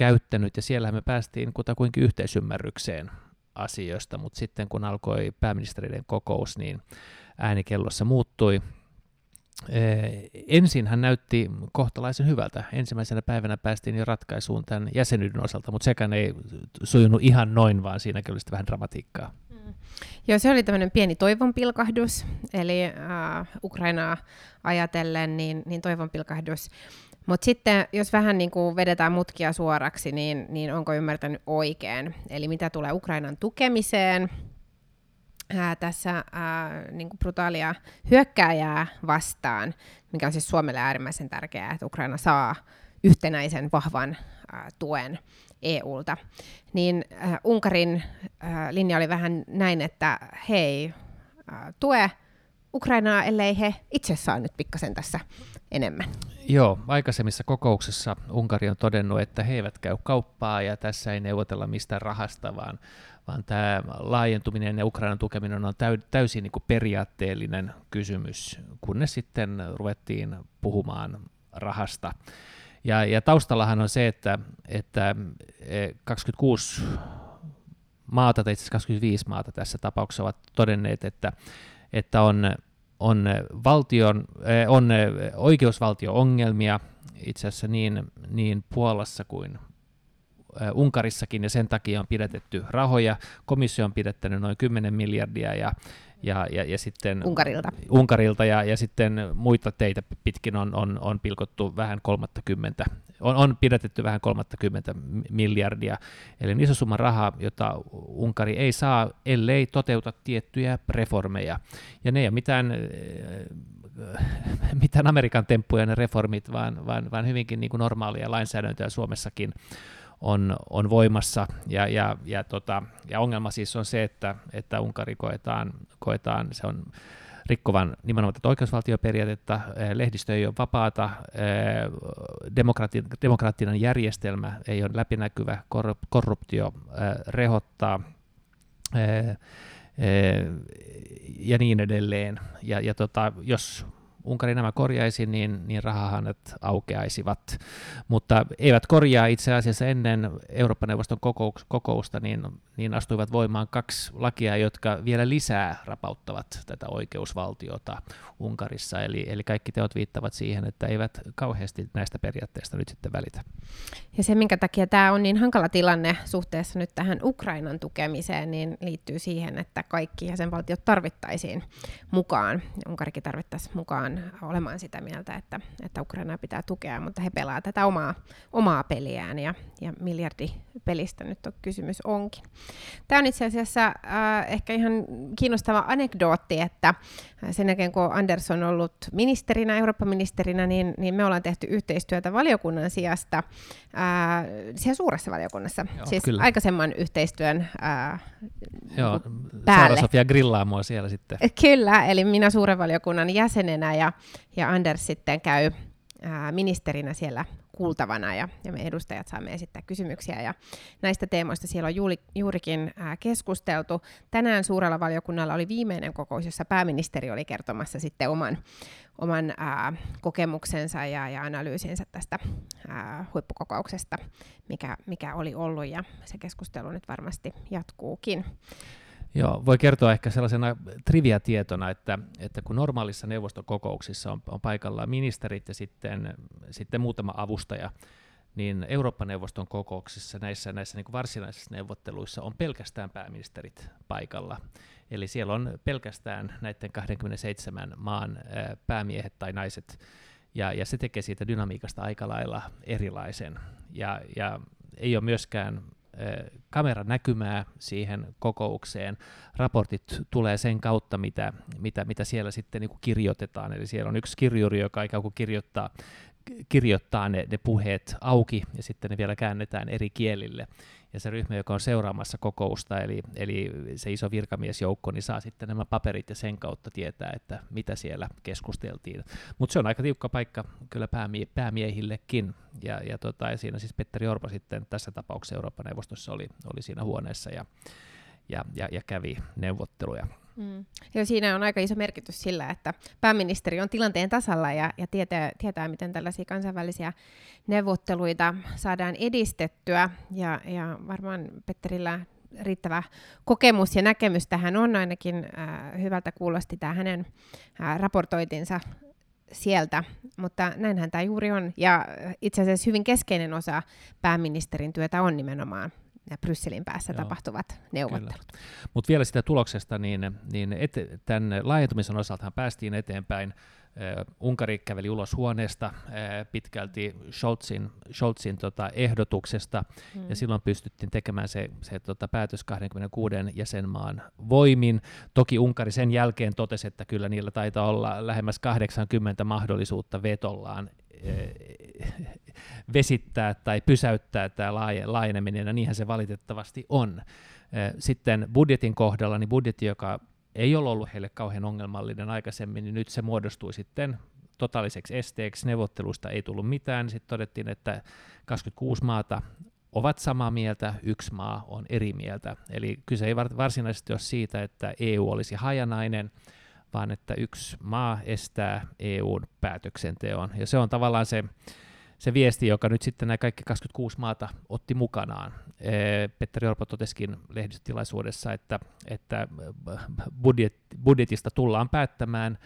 käyttänyt, ja siellä me päästiin kutakuinkin yhteisymmärrykseen asioista, mutta sitten kun alkoi pääministeriden kokous, niin äänikellossa muuttui. ensin hän näytti kohtalaisen hyvältä. Ensimmäisenä päivänä päästiin jo ratkaisuun tämän jäsenyyden osalta, mutta sekään ei sujunut ihan noin, vaan siinäkin oli vähän dramatiikkaa. Mm. Joo, se oli tämmöinen pieni toivonpilkahdus, eli äh, Ukrainaa ajatellen, niin, niin toivonpilkahdus. Mutta sitten, jos vähän niin kuin vedetään mutkia suoraksi, niin, niin onko ymmärtänyt oikein? Eli mitä tulee Ukrainan tukemiseen, ää, tässä ää, niin kuin brutaalia hyökkääjää vastaan, mikä on siis Suomelle äärimmäisen tärkeää, että Ukraina saa yhtenäisen vahvan ää, tuen EUlta, niin Unkarin linja oli vähän näin, että hei, ää, tue Ukrainaa, ellei he itse saa nyt pikkasen tässä enemmän. Joo, aikaisemmissa kokouksissa Unkari on todennut, että he eivät käy kauppaa ja tässä ei neuvotella mistään rahasta, vaan, vaan tämä laajentuminen ja Ukrainan tukeminen on täysin niin kuin periaatteellinen kysymys, kunnes sitten ruvettiin puhumaan rahasta. Ja, ja taustallahan on se, että, että 26 e, maata, tai itse asiassa 25 maata tässä tapauksessa ovat todenneet, että, että on on valtion, eh, on oikeusvaltio-ongelmia itse asiassa niin, niin Puolassa kuin eh, Unkarissakin, ja sen takia on pidätetty rahoja. Komissio on pidättänyt noin 10 miljardia, ja ja, ja, ja sitten Unkarilta, Unkarilta ja, ja sitten muita teitä pitkin on, on, on pilkottu vähän 30, on, on pidätetty vähän 30 miljardia, eli iso summa rahaa, jota Unkari ei saa, ellei toteuta tiettyjä reformeja. Ja ne ei ole mitään, äh, <laughs> mitään Amerikan temppuja ne reformit, vaan, vaan, vaan hyvinkin niin kuin normaalia lainsäädäntöä Suomessakin on, on voimassa. Ja, ja, ja, tota, ja ongelma siis on se, että, että Unkari koetaan, koetaan, se on rikkovan nimenomaan tätä oikeusvaltioperiaatetta, lehdistö ei ole vapaata, demokraattinen järjestelmä ei ole läpinäkyvä, korruptio rehottaa, ja niin edelleen. Ja, ja tota, jos Unkari nämä korjaisi, niin, niin rahahanat aukeaisivat. Mutta eivät korjaa itse asiassa ennen Euroopan neuvoston kokousta, niin, niin astuivat voimaan kaksi lakia, jotka vielä lisää rapauttavat tätä oikeusvaltiota Unkarissa. Eli, eli kaikki teot viittavat siihen, että eivät kauheasti näistä periaatteista nyt sitten välitä. Ja se, minkä takia tämä on niin hankala tilanne suhteessa nyt tähän Ukrainan tukemiseen, niin liittyy siihen, että kaikki jäsenvaltiot tarvittaisiin mukaan. Unkarikin tarvittaisiin mukaan olemaan, olemaan sitä mieltä, että, että Ukraina pitää tukea, mutta he pelaavat tätä omaa, omaa peliään ja, ja miljardipelistä nyt on kysymys onkin. Tämä on itse asiassa äh, ehkä ihan kiinnostava anekdootti, että sen jälkeen kun Andersson on ollut ministerinä, Eurooppa-ministerinä, niin, niin me ollaan tehty yhteistyötä valiokunnan sijasta äh, siellä suuressa valiokunnassa, Joo, siis kyllä. aikaisemman yhteistyön äh, Joo, päälle. Sofia grillaa mua siellä sitten. Kyllä, eli minä suuren valiokunnan jäsenenä ja, ja Anders sitten käy ää, ministerinä siellä kuultavana ja, ja me edustajat saamme esittää kysymyksiä ja näistä teemoista siellä on juuri, juurikin ää, keskusteltu. Tänään suurella valiokunnalla oli viimeinen kokous, jossa pääministeri oli kertomassa sitten oman, oman ää, kokemuksensa ja, ja analyysinsä tästä ää, huippukokouksesta, mikä, mikä oli ollut ja se keskustelu nyt varmasti jatkuukin. Joo, voi kertoa ehkä sellaisena trivia-tietona, että, että kun normaalissa neuvostokokouksissa on, on paikalla ministerit ja sitten, sitten muutama avustaja, niin Eurooppa-neuvoston kokouksissa näissä, näissä niin varsinaisissa neuvotteluissa on pelkästään pääministerit paikalla. Eli siellä on pelkästään näiden 27 maan päämiehet tai naiset, ja, ja se tekee siitä dynamiikasta aika lailla erilaisen. Ja, ja ei ole myöskään kameran näkymää siihen kokoukseen. Raportit tulee sen kautta, mitä, mitä, mitä siellä sitten niin kirjoitetaan. Eli siellä on yksi kirjuri, joka ikään kuin kirjoittaa, kirjoittaa ne, ne puheet auki ja sitten ne vielä käännetään eri kielille ja se ryhmä, joka on seuraamassa kokousta, eli, eli se iso virkamiesjoukko, niin saa sitten nämä paperit ja sen kautta tietää, että mitä siellä keskusteltiin. Mutta se on aika tiukka paikka kyllä päämie- päämiehillekin, ja, ja, tota, ja siinä siis Petteri Orpo sitten tässä tapauksessa Euroopan neuvostossa oli, oli siinä huoneessa ja, ja, ja, ja kävi neuvotteluja. Mm. Ja siinä on aika iso merkitys sillä, että pääministeri on tilanteen tasalla ja, ja tietää, tietää, miten tällaisia kansainvälisiä neuvotteluita saadaan edistettyä. Ja, ja varmaan Petterillä riittävä kokemus ja näkemys tähän on ainakin äh, hyvältä kuulosti tämä hänen äh, raportoitinsa sieltä, mutta näinhän tämä juuri on. Ja itse asiassa hyvin keskeinen osa pääministerin työtä on nimenomaan ja Brysselin päässä Joo, tapahtuvat neuvottelut. Mutta vielä sitä tuloksesta, niin, niin et, tämän laajentumisen osalta päästiin eteenpäin. Uh, Unkari käveli ulos huoneesta uh, pitkälti Scholzin, Scholzin tota, ehdotuksesta, mm. ja silloin pystyttiin tekemään se, se tota, päätös 26 jäsenmaan voimin. Toki Unkari sen jälkeen totesi, että kyllä niillä taitaa olla lähemmäs 80 mahdollisuutta vetollaan vesittää tai pysäyttää tämä laajeneminen, ja niinhän se valitettavasti on. Sitten budjetin kohdalla, niin budjetti, joka ei ole ollut heille kauhean ongelmallinen aikaisemmin, niin nyt se muodostui sitten totaaliseksi esteeksi. Neuvottelusta ei tullut mitään. Sitten todettiin, että 26 maata ovat samaa mieltä, yksi maa on eri mieltä. Eli kyse ei varsinaisesti ole siitä, että EU olisi hajanainen, vaan että yksi maa estää EUn päätöksenteon. Ja se on tavallaan se, se viesti, joka nyt sitten nämä kaikki 26 maata otti mukanaan. Petteri Orpo totesikin lehdistötilaisuudessa, että, että budjet, budjetista tullaan päättämään.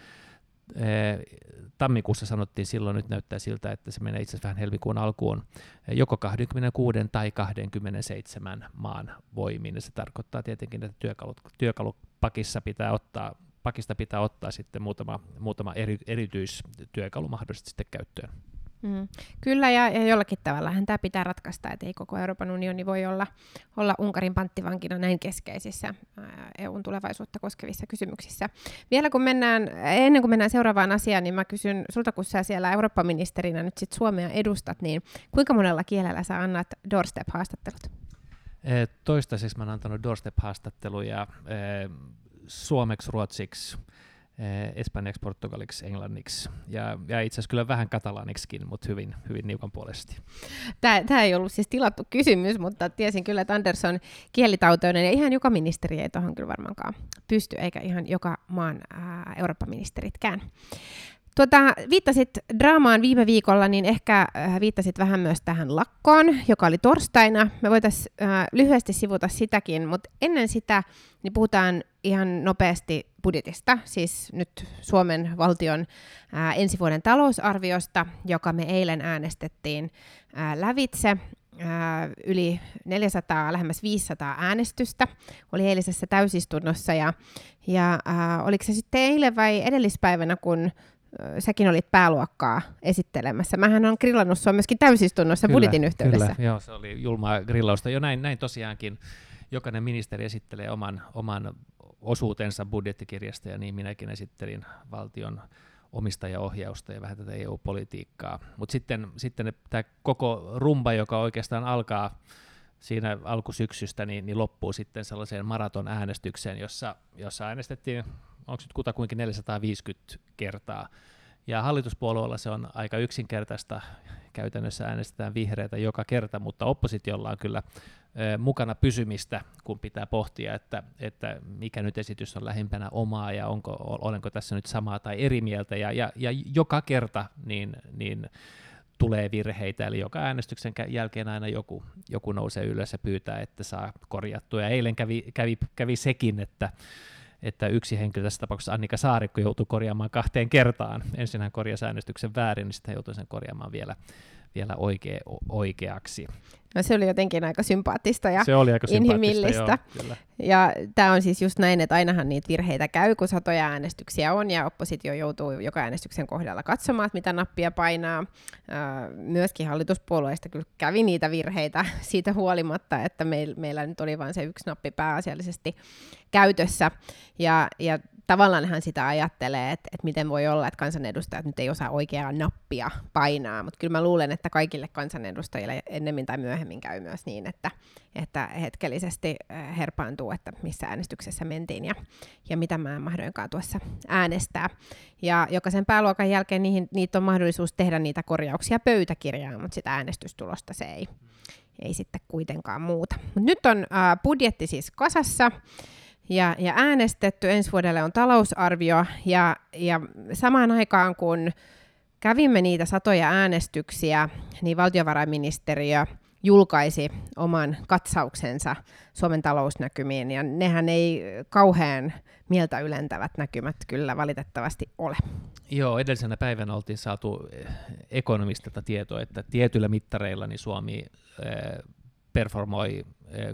Tammikuussa sanottiin silloin, nyt näyttää siltä, että se menee itse asiassa vähän helmikuun alkuun, joko 26 tai 27 maan voimiin. Ja se tarkoittaa tietenkin, että työkalut, työkalupakissa pitää ottaa pakista pitää ottaa sitten muutama, muutama eri, erityistyökalu mahdollisesti sitten käyttöön. Mm. Kyllä, ja, ja jollakin tavalla tämä pitää ratkaista, että ei koko Euroopan unioni voi olla, olla Unkarin panttivankina näin keskeisissä EUn tulevaisuutta koskevissa kysymyksissä. Vielä kun mennään, ennen kuin mennään seuraavaan asiaan, niin mä kysyn sulta, kun sä siellä Eurooppa-ministerinä nyt sit Suomea edustat, niin kuinka monella kielellä sä annat doorstep-haastattelut? Toistaiseksi mä oon antanut doorstep-haastatteluja suomeksi, ruotsiksi, espanjaksi, portugaliksi, englanniksi ja, ja itse asiassa kyllä vähän katalaniksikin, mutta hyvin, hyvin niukan puolesti. Tämä, tämä ei ollut siis tilattu kysymys, mutta tiesin kyllä, että Andersson kielitautoinen ja ihan joka ministeri ei tuohon kyllä varmaankaan pysty, eikä ihan joka maan ää, Eurooppa-ministeritkään. Tuota, viittasit draamaan viime viikolla, niin ehkä äh, viittasit vähän myös tähän lakkoon, joka oli torstaina. Me voitaisiin äh, lyhyesti sivuta sitäkin, mutta ennen sitä niin puhutaan ihan nopeasti budjetista, siis nyt Suomen valtion äh, ensi vuoden talousarviosta, joka me eilen äänestettiin ää, äh, lävitse. Äh, yli 400, lähemmäs 500 äänestystä oli eilisessä täysistunnossa, ja, ja ää, oliko se sitten eilen vai edellispäivänä, kun säkin olit pääluokkaa esittelemässä. Mähän on grillannut sua myöskin täysistunnossa kyllä, budjetin yhteydessä. Kyllä, joo, se oli julmaa grillausta. Jo näin, näin tosiaankin jokainen ministeri esittelee oman, oman osuutensa budjettikirjasta, ja niin minäkin esittelin valtion omistajaohjausta ja vähän tätä EU-politiikkaa. Mutta sitten, sitten tämä koko rumba, joka oikeastaan alkaa siinä alkusyksystä, niin, niin loppuu sitten sellaiseen maraton äänestykseen, jossa, jossa äänestettiin onko nyt kutakuinkin 450 kertaa. Ja hallituspuolueella se on aika yksinkertaista. Käytännössä äänestetään vihreitä joka kerta, mutta oppositiolla on kyllä mukana pysymistä, kun pitää pohtia, että, että mikä nyt esitys on lähimpänä omaa ja onko, olenko tässä nyt samaa tai eri mieltä. Ja, ja, ja joka kerta niin, niin tulee virheitä, eli joka äänestyksen jälkeen aina joku, joku nousee ylös ja pyytää, että saa korjattua. Ja eilen kävi, kävi, kävi sekin, että että yksi henkilö, tässä tapauksessa Annika Saarikko, joutui korjaamaan kahteen kertaan. Ensin hän korjasi äänestyksen väärin, niin sitten hän joutui sen korjaamaan vielä, vielä oikea, oikeaksi. No se oli jotenkin aika sympaattista ja se oli aika inhimillistä. Joo, ja tämä on siis just näin, että ainahan niitä virheitä käy, kun satoja äänestyksiä on ja oppositio joutuu joka äänestyksen kohdalla katsomaan, mitä nappia painaa. myöskin hallituspuolueista kyllä kävi niitä virheitä <laughs> siitä huolimatta, että meillä nyt oli vain se yksi nappi pääasiallisesti käytössä. Ja, ja tavallaan hän sitä ajattelee, että, että miten voi olla, että kansanedustajat nyt ei osaa oikeaa nappia painaa, mutta kyllä mä luulen, että kaikille kansanedustajille ennemmin tai myöhemmin käy myös niin, että, että hetkellisesti äh, herpaantuu, että missä äänestyksessä mentiin ja, ja mitä mä mahdoinkaan tuossa äänestää. Ja jokaisen pääluokan jälkeen niihin, niitä on mahdollisuus tehdä niitä korjauksia pöytäkirjaan, mutta sitä äänestystulosta se ei, ei sitten kuitenkaan muuta. Mut nyt on äh, budjetti siis kasassa ja, ja äänestetty. Ensi vuodelle on talousarvio ja, ja samaan aikaan kun kävimme niitä satoja äänestyksiä, niin valtiovarainministeriö julkaisi oman katsauksensa Suomen talousnäkymiin, ja nehän ei kauhean mieltä ylentävät näkymät kyllä valitettavasti ole. Joo, edellisenä päivänä oltiin saatu eh, ekonomistilta tietoa, että tietyillä mittareilla niin Suomi eh, performoi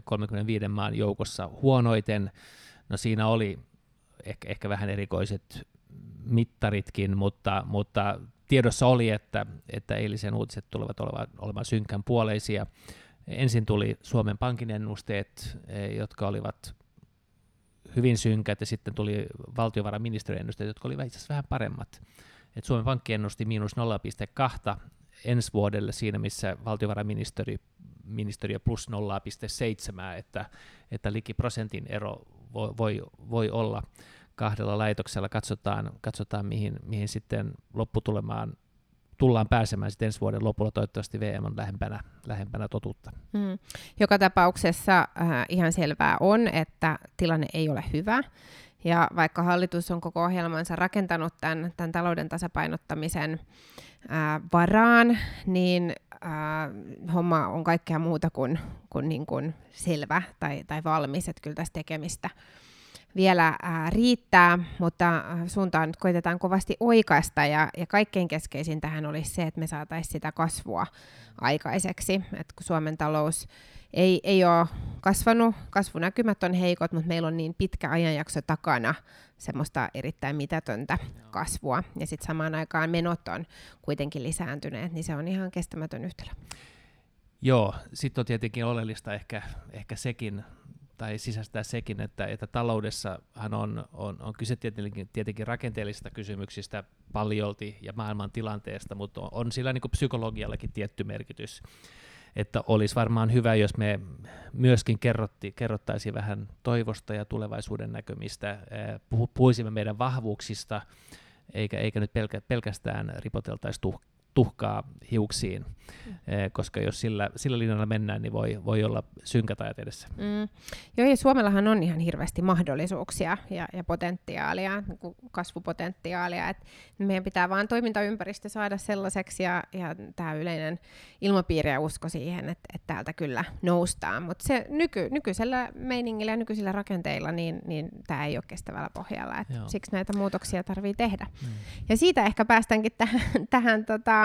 35 eh, maan joukossa huonoiten. No siinä oli ehkä, ehkä vähän erikoiset mittaritkin, mutta, mutta tiedossa oli, että, että eilisen uutiset tulevat olemaan, olemaan synkän puoleisia. Ensin tuli Suomen Pankin ennusteet, eh, jotka olivat hyvin synkät, ja sitten tuli valtiovarainministeriön ennusteet, jotka olivat itse asiassa vähän paremmat. Et Suomen Pankki ennusti miinus 0,2 ensi vuodelle siinä, missä valtiovarainministeriö ministeriö plus 0,7, että, että liki prosentin ero voi, voi, voi olla kahdella laitoksella. Katsotaan, katsotaan mihin, mihin sitten lopputulemaan tullaan pääsemään sitten ensi vuoden lopulla. Toivottavasti VM on lähempänä, lähempänä totuutta. Hmm. Joka tapauksessa äh, ihan selvää on, että tilanne ei ole hyvä. Ja vaikka hallitus on koko ohjelmansa rakentanut tämän, tämän talouden tasapainottamisen ää, varaan, niin ää, homma on kaikkea muuta kuin, kuin, niin kuin selvä tai, tai valmis, että kyllä tässä tekemistä vielä ää, riittää, mutta suuntaan nyt koitetaan kovasti oikaista ja, ja kaikkein keskeisin tähän olisi se, että me saataisiin sitä kasvua aikaiseksi, että kun Suomen talous ei, ei ole kasvanut, kasvunäkymät on heikot, mutta meillä on niin pitkä ajanjakso takana semmoista erittäin mitätöntä kasvua, ja sitten samaan aikaan menot on kuitenkin lisääntyneet, niin se on ihan kestämätön yhtälö. Joo, sitten on tietenkin oleellista ehkä, ehkä sekin, tai sisäistää sekin, että, että taloudessahan on, on, on kyse tietenkin, tietenkin rakenteellisista kysymyksistä paljolti ja maailman tilanteesta, mutta on, on sillä niin psykologiallakin tietty merkitys. Että olisi varmaan hyvä, jos me myöskin kerrotti, kerrottaisiin vähän toivosta ja tulevaisuuden näkymistä, puhuisimme meidän vahvuuksista, eikä, eikä nyt pelkä, pelkästään ripoteltaisi tuh, tuhkaa hiuksiin, mm. Eh, koska jos sillä, sillä linjalla mennään, niin voi, voi olla synkät ajat edessä. Mm. Joo, ja Suomellahan on ihan hirveästi mahdollisuuksia ja, ja potentiaalia, niin kasvupotentiaalia. Et meidän pitää vain toimintaympäristö saada sellaiseksi ja, ja tämä yleinen ilmapiiri ja usko siihen, että, että täältä kyllä noustaan. Mutta se nyky, nykyisellä meiningillä ja nykyisillä rakenteilla, niin, niin tämä ei ole kestävällä pohjalla. Et siksi näitä muutoksia tarvii tehdä. Mm. Ja siitä ehkä päästäänkin tähän, tähän tota,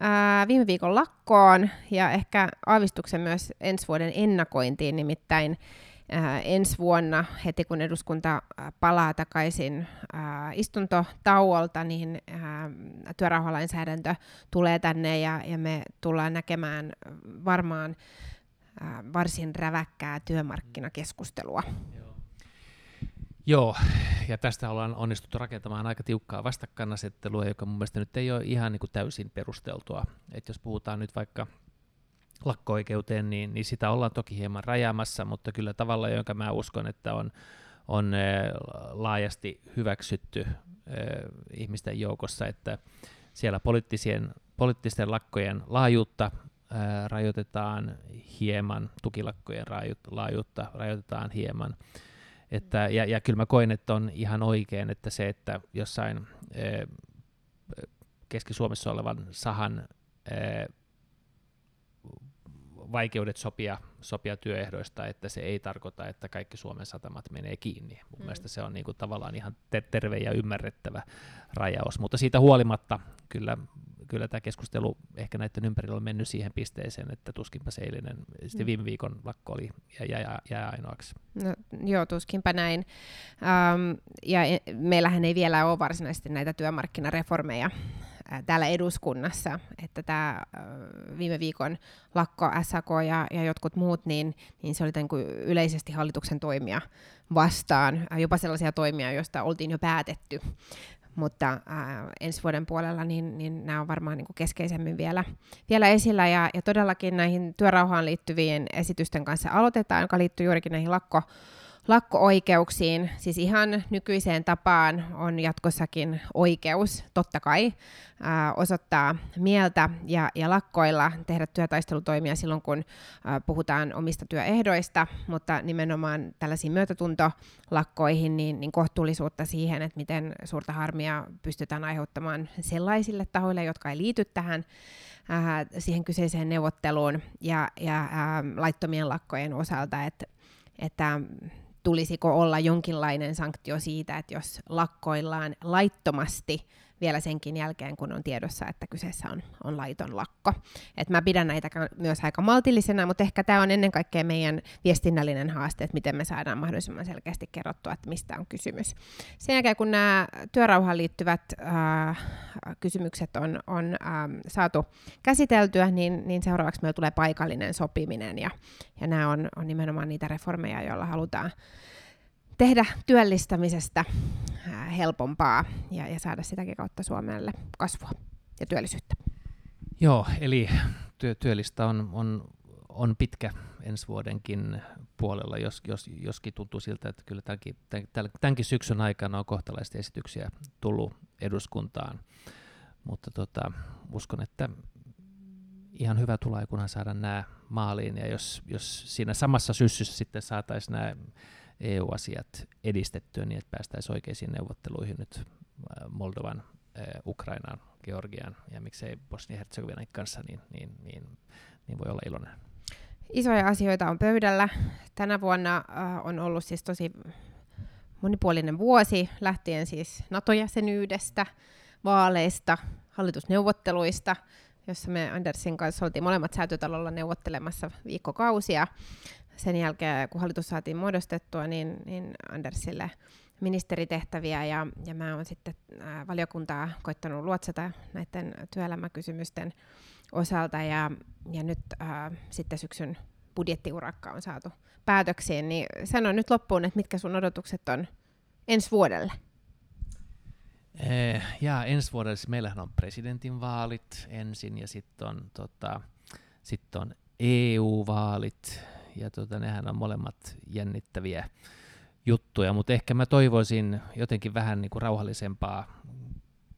ää, viime viikon lakkoon ja ehkä aavistuksen myös ensi vuoden ennakointiin, nimittäin ää, ensi vuonna, heti kun eduskunta palaa takaisin ää, istuntotauolta, niin ää, työrauhalainsäädäntö tulee tänne ja, ja me tullaan näkemään varmaan varsin räväkkää työmarkkinakeskustelua. Joo, ja tästä ollaan onnistuttu rakentamaan aika tiukkaa vastakkainasettelua, joka mun mielestä nyt ei ole ihan niin kuin täysin perusteltua. Et jos puhutaan nyt vaikka lakko-oikeuteen, niin, niin sitä ollaan toki hieman rajaamassa, mutta kyllä tavalla, jonka mä uskon, että on, on laajasti hyväksytty ihmisten joukossa, että siellä poliittisien, poliittisten lakkojen laajuutta rajoitetaan hieman, tukilakkojen laajuutta rajoitetaan hieman, että, ja, ja kyllä mä koen, että on ihan oikein, että se, että jossain e, Keski-Suomessa olevan sahan e, vaikeudet sopia, sopia työehdoista, että se ei tarkoita, että kaikki Suomen satamat menee kiinni. Mun mm. mielestä se on niin kuin tavallaan ihan terve ja ymmärrettävä rajaus, mutta siitä huolimatta kyllä kyllä tämä keskustelu ehkä näiden ympärillä on mennyt siihen pisteeseen, että tuskinpa se eilinen, sitten mm. viime viikon lakko oli ja jää ainoaksi. No, joo, tuskinpa näin. Um, ja e, meillähän ei vielä ole varsinaisesti näitä työmarkkinareformeja täällä eduskunnassa, että tämä viime viikon lakko, SAK ja, ja jotkut muut, niin, niin se oli tämän kuin yleisesti hallituksen toimia vastaan, jopa sellaisia toimia, joista oltiin jo päätetty mutta ää, ensi vuoden puolella niin, niin nämä on varmaan niin kuin keskeisemmin vielä, vielä esillä, ja, ja todellakin näihin työrauhaan liittyvien esitysten kanssa aloitetaan, joka liittyy juurikin näihin lakko, lakko-oikeuksiin, siis ihan nykyiseen tapaan on jatkossakin oikeus, totta kai, ää, osoittaa mieltä ja, ja lakkoilla tehdä työtaistelutoimia silloin, kun ää, puhutaan omista työehdoista, mutta nimenomaan tällaisiin myötätuntolakkoihin, niin, niin kohtuullisuutta siihen, että miten suurta harmia pystytään aiheuttamaan sellaisille tahoille, jotka ei liity tähän ää, siihen kyseiseen neuvotteluun. Ja, ja ää, laittomien lakkojen osalta, että että tulisiko olla jonkinlainen sanktio siitä, että jos lakkoillaan laittomasti vielä senkin jälkeen, kun on tiedossa, että kyseessä on, on laiton lakko. Et mä pidän näitä myös aika maltillisena, mutta ehkä tämä on ennen kaikkea meidän viestinnällinen haaste, että miten me saadaan mahdollisimman selkeästi kerrottua, että mistä on kysymys. Sen jälkeen, kun nämä työrauhaan liittyvät äh, kysymykset on, on äh, saatu käsiteltyä, niin, niin seuraavaksi meillä tulee paikallinen sopiminen, ja, ja nämä on, on nimenomaan niitä reformeja, joilla halutaan tehdä työllistämisestä helpompaa ja, ja saada sitäkin kautta Suomelle kasvua ja työllisyyttä. Joo, eli työ, työllistä on, on, on pitkä ensi vuodenkin puolella, jos, jos, joskin tuntuu siltä, että kyllä tämänkin, tämän, tämänkin syksyn aikana on kohtalaisesti esityksiä tullut eduskuntaan, mutta tota, uskon, että ihan hyvä tulee, kunhan saada nämä maaliin, ja jos, jos siinä samassa syssyssä sitten saataisiin nämä EU-asiat edistettyä niin, että päästäisiin oikeisiin neuvotteluihin nyt äh, Moldovan, äh, Ukrainan, Georgian ja miksei Bosnia-Herzegovinan kanssa, niin, niin, niin, niin voi olla iloinen. Isoja asioita on pöydällä. Tänä vuonna äh, on ollut siis tosi monipuolinen vuosi, lähtien siis NATO-jäsenyydestä, vaaleista, hallitusneuvotteluista, jossa me Andersin kanssa oltiin molemmat säätötalolla neuvottelemassa viikkokausia sen jälkeen, kun hallitus saatiin muodostettua, niin, niin Andersille ministeritehtäviä ja, ja mä oon sitten valiokuntaa koittanut luotsata näiden työelämäkysymysten osalta ja, ja nyt ää, sitten syksyn budjettiurakka on saatu päätöksiin, niin sano nyt loppuun, että mitkä sun odotukset on ensi vuodelle? Eh, ja ensi vuodelle siis meillähän on presidentinvaalit ensin ja sitten on, tota, sit on EU-vaalit ja tota, nehän on molemmat jännittäviä juttuja, mutta ehkä mä toivoisin jotenkin vähän niin kuin rauhallisempaa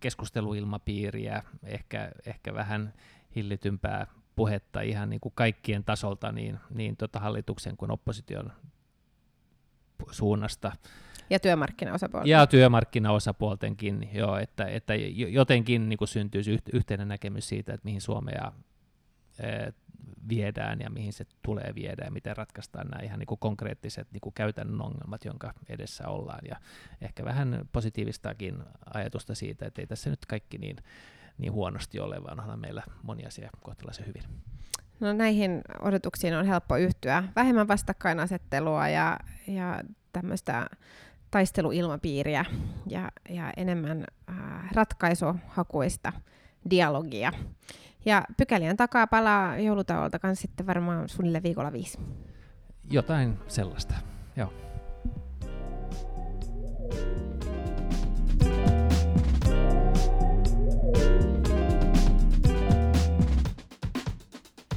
keskusteluilmapiiriä, ehkä, ehkä vähän hillitympää puhetta ihan niin kuin kaikkien tasolta, niin, niin tota hallituksen kuin opposition suunnasta. Ja työmarkkinaosapuolten. Ja työmarkkinaosapuoltenkin, joo, että, että jotenkin niin kuin syntyisi yhteinen näkemys siitä, että mihin Suomea viedään ja mihin se tulee viedä ja miten ratkaistaan nämä ihan niin kuin konkreettiset niin kuin käytännön ongelmat, jonka edessä ollaan. Ja ehkä vähän positiivistakin ajatusta siitä, että ei tässä nyt kaikki niin, niin huonosti ole, vaan onhan meillä moni asia kohtalaisen hyvin. No näihin odotuksiin on helppo yhtyä. Vähemmän vastakkainasettelua ja, ja tämmöistä taisteluilmapiiriä ja, ja enemmän äh, ratkaisuhakuista dialogia. Ja pykälien takaa palaa joulutauolta kanssa sitten varmaan suunnilleen viikolla viisi. Jotain sellaista, joo.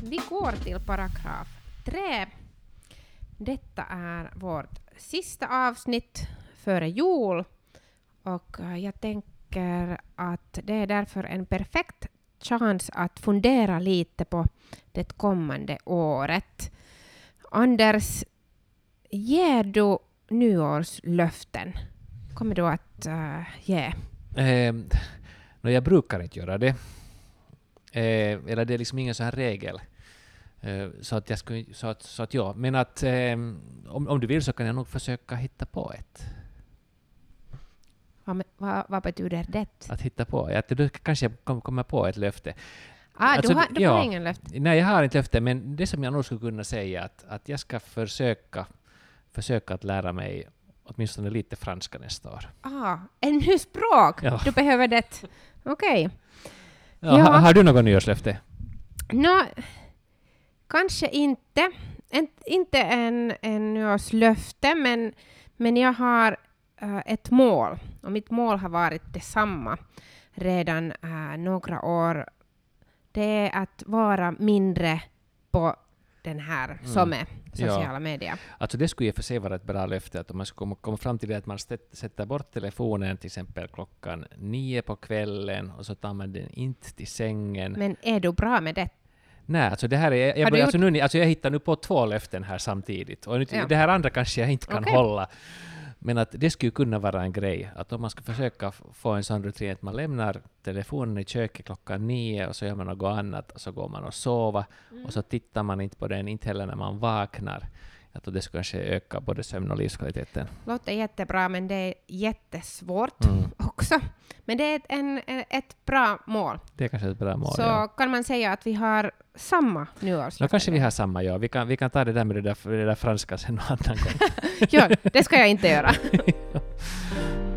Vi går till paragraf 3. Detta är vårt sista avsnitt före jul och jag tänker att det är därför en perfekt chans att fundera lite på det kommande året. Anders, ger du nyårslöften? Kommer du att uh, ge? Eh, no, jag brukar inte göra det. Eh, eller det är liksom ingen sån här regel. Eh, så att jag skulle, så att, så att ja, men att eh, om, om du vill så kan jag nog försöka hitta på ett. Vad, vad, vad betyder det? Att hitta på? Ja, då kanske kommer på ett löfte. Ah, alltså, du har, du ja, har ingen löfte? Nej, jag har inte löfte, men det som jag nog skulle kunna säga att, att jag ska försöka, försöka att lära mig åtminstone lite franska nästa år. Ah, en ny språk! Ja. Du behöver det. Okej. Okay. Ja, ja. Har du något nyårslöfte? No, kanske inte. En, inte en, en nyårslöfte, men, men jag har uh, ett mål. Och mitt mål har varit detsamma redan uh, några år. Det är att vara mindre på den här mm. som är sociala ja. medier. Alltså det skulle i och för sig vara ett bra löfte, att om man skulle komma fram till det att man sätter bort telefonen till exempel klockan nio på kvällen och så tar man den inte till sängen. Men är du bra med det? Nej, alltså det här är, jag, alltså nu, alltså jag hittar nu på två löften här samtidigt, och nu, ja. det här andra kanske jag inte kan okay. hålla. Men att det skulle kunna vara en grej, att om man ska försöka få en sån rutin att man lämnar telefonen i köket klockan nio och så gör man något annat och så går man och sover mm. och så tittar man inte på den, inte heller när man vaknar. Jag tror det skulle kanske öka både sömn och livskvaliteten. Låter jättebra, men det är jättesvårt mm. också. Men det är ett, en, ett bra mål. Det är kanske ett bra mål, Så ja. kan man säga att vi har samma nyårslöfte? Kanske vi har samma, ja. Vi kan, vi kan ta det där med det där, det där franska sen någon annan gång. <laughs> ja, det ska jag inte göra. <laughs>